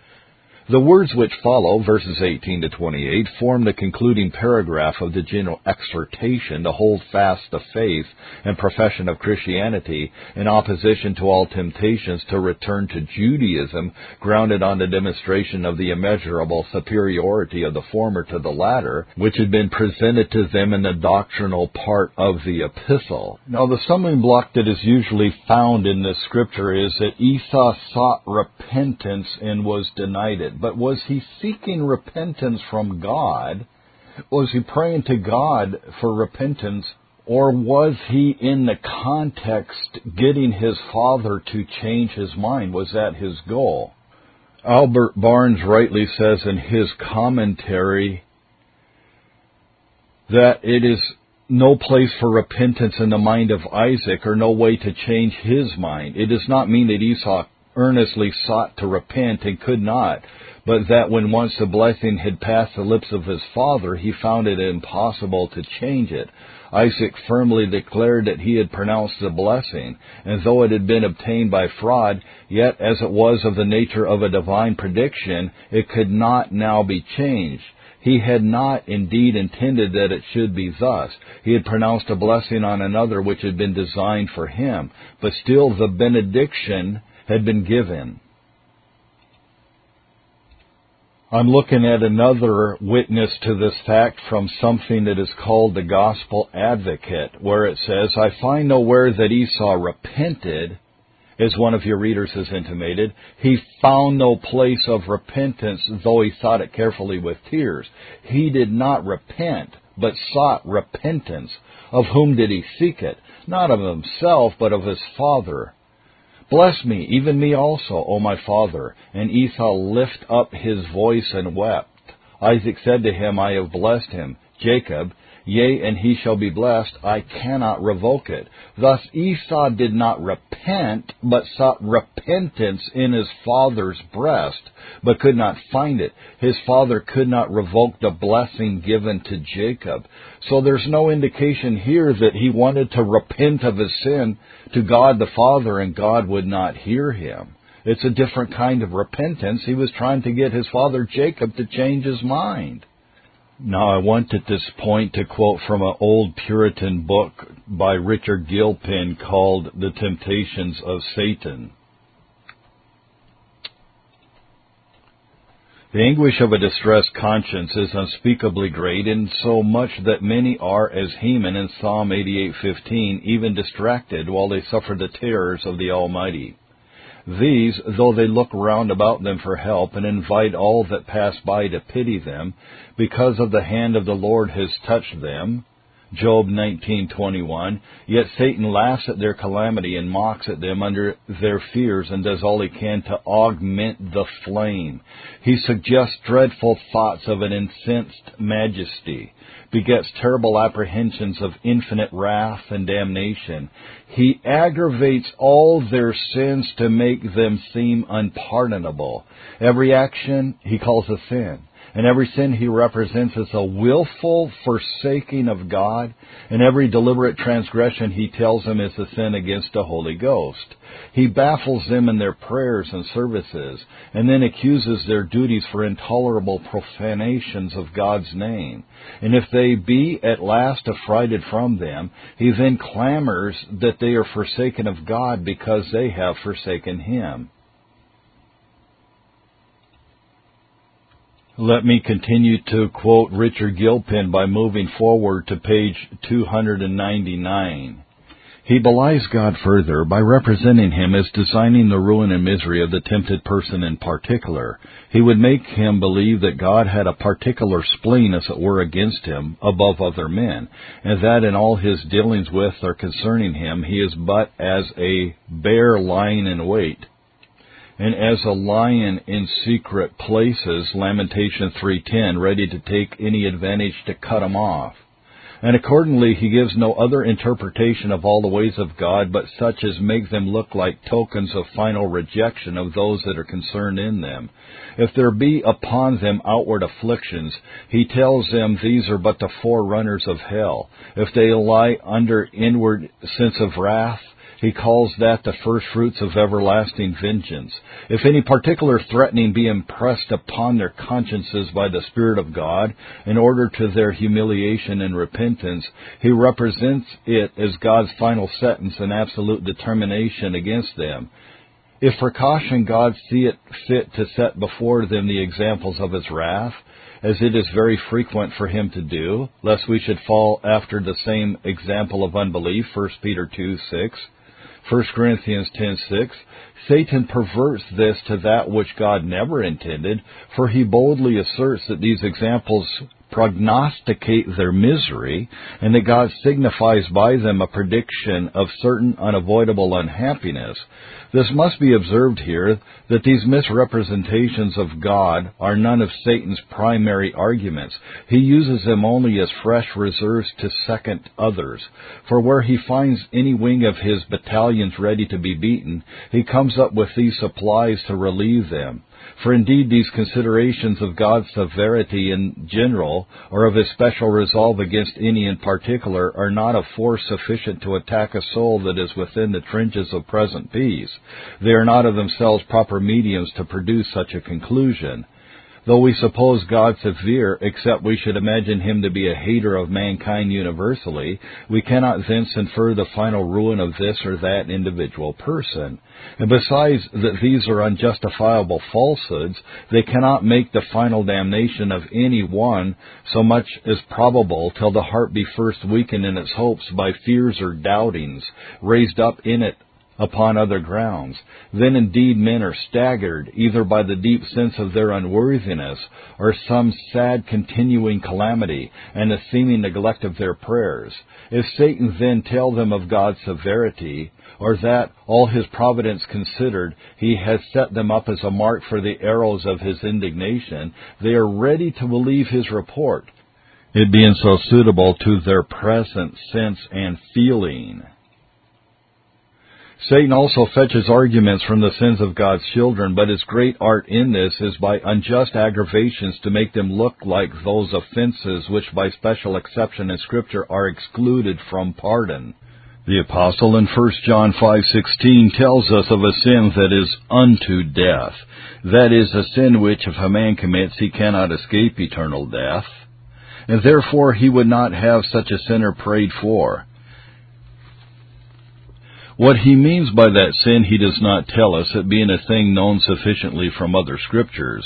The words which follow, verses 18 to 28, form the concluding paragraph of the general exhortation to hold fast the faith and profession of Christianity in opposition to all temptations to return to Judaism grounded on the demonstration of the immeasurable superiority of the former to the latter, which had been presented to them in the doctrinal part of the epistle. Now the stumbling block that is usually found in this scripture is that Esau sought repentance and was denied it. But was he seeking repentance from God? Was he praying to God for repentance Or was he in the context getting his father to change his mind? Was that his goal? Albert Barnes rightly says in his commentary that it is no place for repentance in the mind of Isaac or no way to change his mind. It does not mean that Esau earnestly sought to repent and could not, but that when once the blessing had passed the lips of his father, he found it impossible to change it. Isaac firmly declared that he had pronounced the blessing, and though it had been obtained by fraud, yet as it was of the nature of a divine prediction, it could not now be changed. He had not indeed intended that it should be thus. He had pronounced a blessing on another which had been designed for him, but still the benediction had been given. I'm looking at another witness to this fact from something that is called the Gospel Advocate, where it says, I find nowhere that Esau repented, as one of your readers has intimated. He found no place of repentance, though he sought it carefully with tears. He did not repent, but sought repentance. Of whom did he seek it? Not of himself, but of his father. Bless me, even me also, O my father. And Esau lift up his voice and wept. Isaac said to him, I have blessed him. Jacob, Yea, and he shall be blessed. I cannot revoke it. Thus Esau did not repent, but sought repentance in his father's breast, but could not find it. His father could not revoke the blessing given to Jacob. So there's no indication here that he wanted to repent of his sin to God the Father and God would not hear him. It's a different kind of repentance. He was trying to get his father Jacob to change his mind. Now, I want at this point to quote from an old Puritan book by Richard Gilpin called The Temptations of Satan. The anguish of a distressed conscience is unspeakably great, in so much that many are as Heman in Psalm 88:15, even distracted while they suffer the terrors of the Almighty. These, though they look round about them for help and invite all that pass by to pity them, because of the hand of the Lord has touched them, Job 19:21, yet Satan laughs at their calamity and mocks at them under their fears and does all he can to augment the flame. He suggests dreadful thoughts of an incensed majesty, begets terrible apprehensions of infinite wrath and damnation. He aggravates all their sins to make them seem unpardonable. Every action he calls a sin and every sin he represents as a willful forsaking of God, and every deliberate transgression he tells them is a sin against the Holy Ghost. He baffles them in their prayers and services, and then accuses their duties for intolerable profanations of God's name. And if they be at last affrighted from them, he then clamors that they are forsaken of God because they have forsaken him. Let me continue to quote Richard Gilpin by moving forward to page 299. He belies God further by representing him as designing the ruin and misery of the tempted person in particular. He would make him believe that God had a particular spleen, as it were, against him above other men, and that in all his dealings with or concerning him he is but as a bear lying in wait and as a lion in secret places, Lamentation 3:10, ready to take any advantage to cut him off. And accordingly, he gives no other interpretation of all the ways of God but such as make them look like tokens of final rejection of those that are concerned in them. If there be upon them outward afflictions, he tells them these are but the forerunners of hell. If they lie under inward sense of wrath, he calls that the first fruits of everlasting vengeance. If any particular threatening be impressed upon their consciences by the Spirit of God, in order to their humiliation and repentance, he represents it as God's final sentence and absolute determination against them. If for caution God see it fit to set before them the examples of his wrath, as it is very frequent for him to do, lest we should fall after the same example of unbelief, 1 Peter 2 6, 1 Corinthians 10:6 Satan perverts this to that which God never intended, for he boldly asserts that these examples prognosticate their misery, and that God signifies by them a prediction of certain unavoidable unhappiness. This must be observed here that these misrepresentations of God are none of Satan's primary arguments. He uses them only as fresh reserves to second others. For where he finds any wing of his battalions ready to be beaten, he comes up with these supplies to relieve them. For indeed these considerations of God's severity in general, or of his special resolve against any in particular, are not of force sufficient to attack a soul that is within the trenches of present peace. They are not of themselves proper mediums to produce such a conclusion. Though we suppose God severe, except we should imagine him to be a hater of mankind universally, we cannot thence infer the final ruin of this or that individual person. And besides that these are unjustifiable falsehoods, they cannot make the final damnation of any one so much as probable till the heart be first weakened in its hopes by fears or doubtings, raised up in it upon other grounds, then indeed men are staggered either by the deep sense of their unworthiness or some sad continuing calamity and a seeming neglect of their prayers. If Satan then tell them of God's severity, or that, all his providence considered, he has set them up as a mark for the arrows of his indignation, they are ready to believe his report, it being so suitable to their present sense and feeling. Satan also fetches arguments from the sins of God's children, but his great art in this is by unjust aggravations to make them look like those offenses which by special exception in Scripture are excluded from pardon. The apostle in 1 John 5:16 tells us of a sin that is unto death. That is a sin which if a man commits he cannot escape eternal death, and therefore he would not have such a sinner prayed for. What he means by that sin he does not tell us, it being a thing known sufficiently from other scriptures.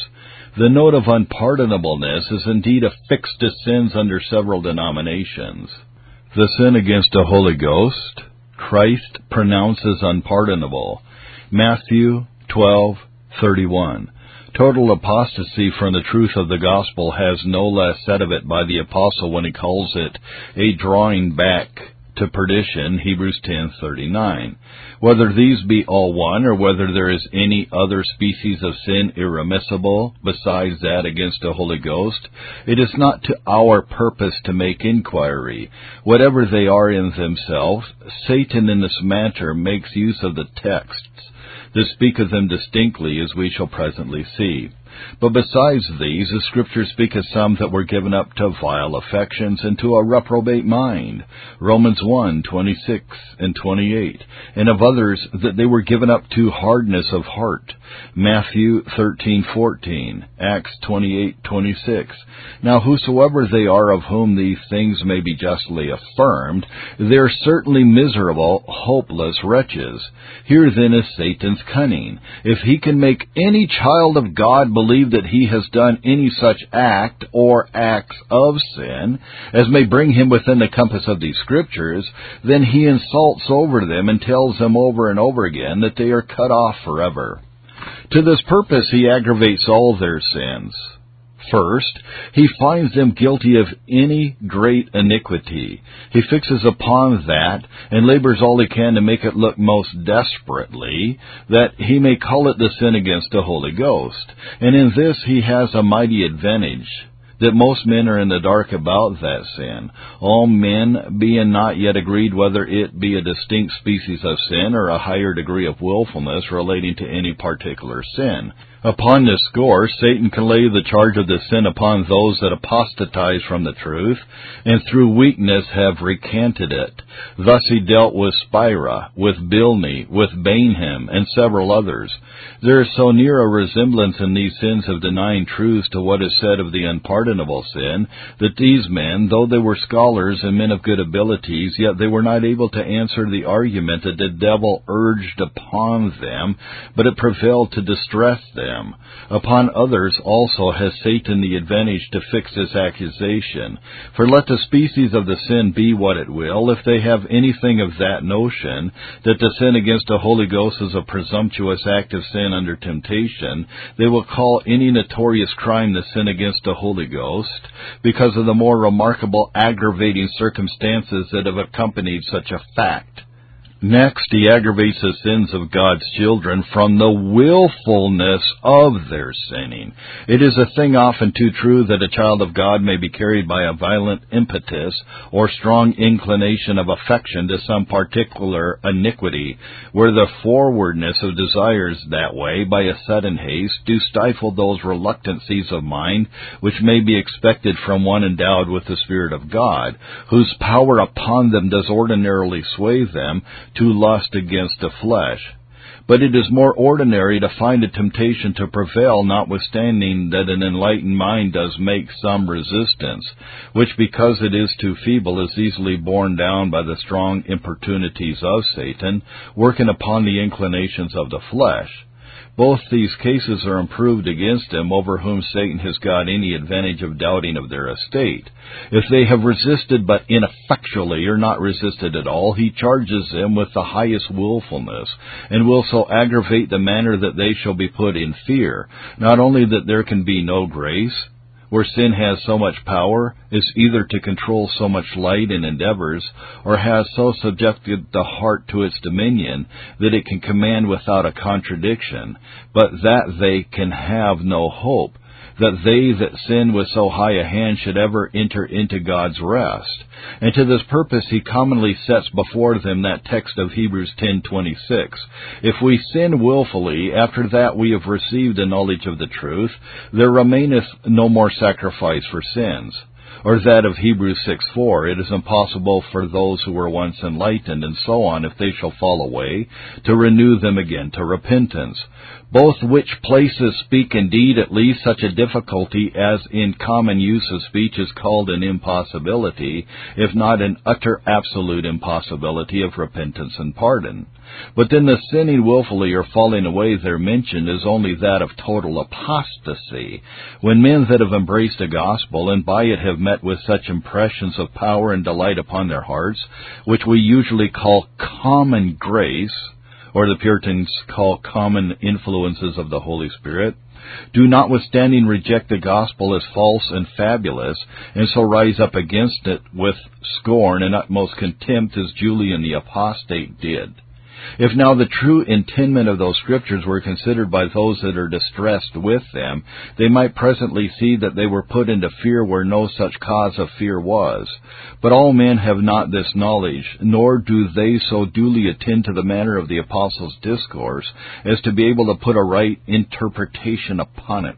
The note of unpardonableness is indeed affixed to sins under several denominations. The sin against the Holy Ghost, Christ pronounces unpardonable. Matthew 12:31. Total apostasy from the truth of the gospel has no less said of it by the apostle when he calls it a drawing back to perdition, Hebrews 10:39. Whether these be all one or whether there is any other species of sin irremissible besides that against the Holy Ghost, it is not to our purpose to make inquiry. Whatever they are in themselves, Satan in this matter makes use of the texts that speak of them distinctly as we shall presently see. But besides these, the Scriptures speak of some that were given up to vile affections and to a reprobate mind, Romans 1, 26 and 28, and of others that they were given up to hardness of heart, Matthew 13, 14, Acts 28, 26. Now whosoever they are of whom these things may be justly affirmed, they are certainly miserable, hopeless wretches. Here then is Satan's cunning. If he can make any child of God believe believe that he has done any such act or acts of sin as may bring him within the compass of these scriptures, then he insults over them and tells them over and over again that they are cut off forever. To this purpose he aggravates all their sins. First, he finds them guilty of any great iniquity. He fixes upon that and labors all he can to make it look most desperately that he may call it the sin against the Holy Ghost. And in this he has a mighty advantage that most men are in the dark about that sin, all men being not yet agreed whether it be a distinct species of sin or a higher degree of wilfulness relating to any particular sin. Upon this score, Satan can lay the charge of the sin upon those that apostatize from the truth, and through weakness have recanted it. Thus he dealt with Spira, with Bilney, with Bainham, and several others. There is so near a resemblance in these sins of denying truth to what is said of the unpardonable sin, that these men, though they were scholars and men of good abilities, yet they were not able to answer the argument that the devil urged upon them, but it prevailed to distress them them. Upon others also has Satan the advantage to fix this accusation. For let the species of the sin be what it will, if they have anything of that notion, that to sin against the Holy Ghost is a presumptuous act of sin under temptation, they will call any notorious crime the sin against the Holy Ghost, because of the more remarkable aggravating circumstances that have accompanied such a fact. Next, he aggravates the sins of God's children from the willfulness of their sinning. It is a thing often too true that a child of God may be carried by a violent impetus or strong inclination of affection to some particular iniquity, where the forwardness of desires that way, by a sudden haste, do stifle those reluctancies of mind which may be expected from one endowed with the Spirit of God, whose power upon them does ordinarily sway them to lust against the flesh. But it is more ordinary to find a temptation to prevail, notwithstanding that an enlightened mind does make some resistance, which because it is too feeble is easily borne down by the strong importunities of Satan, working upon the inclinations of the flesh. Both these cases are improved against them over whom Satan has got any advantage of doubting of their estate. If they have resisted but ineffectually or not resisted at all, he charges them with the highest wilfulness, and will so aggravate the manner that they shall be put in fear, not only that there can be no grace, where sin has so much power, is either to control so much light and endeavors, or has so subjected the heart to its dominion that it can command without a contradiction, but that they can have no hope, that they that sin with so high a hand should ever enter into God's rest. And to this purpose he commonly sets before them that text of Hebrews 10:26. If we sin wilfully after that we have received a knowledge of the truth, there remaineth no more sacrifice for sins or that of Hebrews 6 4, it is impossible for those who were once enlightened and so on, if they shall fall away, to renew them again to repentance both which places speak indeed at least such a difficulty as in common use of speech is called an impossibility, if not an utter absolute impossibility of repentance and pardon. But then the sinning wilfully or falling away there mentioned is only that of total apostasy, when men that have embraced the gospel and by it have met with such impressions of power and delight upon their hearts, which we usually call common grace, or the Puritans call common influences of the Holy Spirit, do notwithstanding reject the gospel as false and fabulous, and so rise up against it with scorn and utmost contempt as Julian the apostate did. If now the true intendment of those scriptures were considered by those that are distressed with them, they might presently see that they were put into fear where no such cause of fear was. But all men have not this knowledge, nor do they so duly attend to the manner of the apostles' discourse as to be able to put a right interpretation upon it.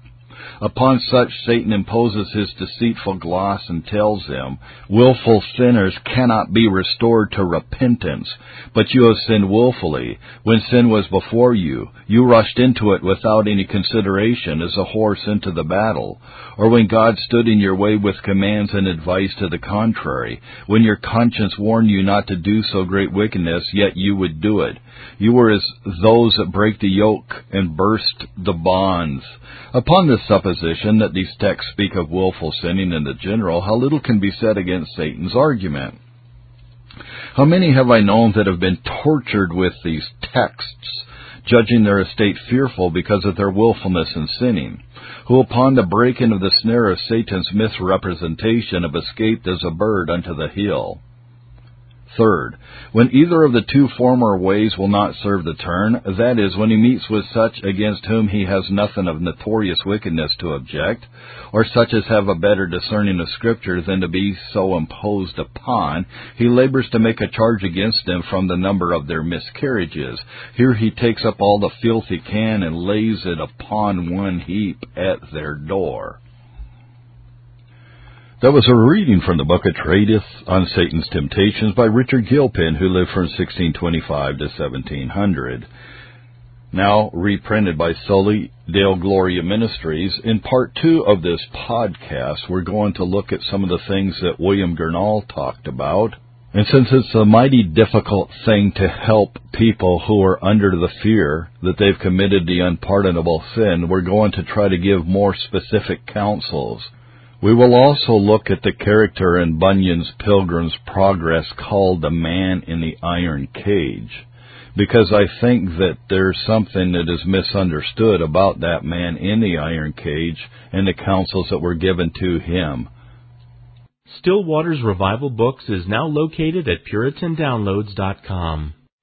Upon such Satan imposes his deceitful gloss and tells them, Wilful sinners cannot be restored to repentance, but you have sinned wilfully. When sin was before you, you rushed into it without any consideration as a horse into the battle. Or when God stood in your way with commands and advice to the contrary, when your conscience warned you not to do so great wickedness, yet you would do it. You were as those that break the yoke and burst the bonds. Upon this supposition that these texts speak of wilful sinning in the general, how little can be said against Satan's argument. How many have I known that have been tortured with these texts, judging their estate fearful because of their wilfulness in sinning, who upon the breaking of the snare of Satan's misrepresentation have escaped as a bird unto the hill. Third, when either of the two former ways will not serve the turn, that is, when he meets with such against whom he has nothing of notorious wickedness to object, or such as have a better discerning of Scripture than to be so imposed upon, he labors to make a charge against them from the number of their miscarriages. Here he takes up all the filth he can and lays it upon one heap at their door. That was a reading from the book of Treatise on Satan's Temptations by Richard Gilpin, who lived from 1625 to 1700. Now reprinted by Soli Deo Gloria Ministries. In part two of this podcast, we're going to look at some of the things that William Gurnall talked about And since it's a mighty difficult thing to help people who are under the fear that they've committed the unpardonable sin, we're going to try to give more specific counsels. We will also look at the character in Bunyan's Pilgrim's Progress called the man in the iron cage, because I think that there's something that is misunderstood about that man in the iron cage and the counsels that were given to him. Still Waters Revival Books is now located at PuritanDownloads.com.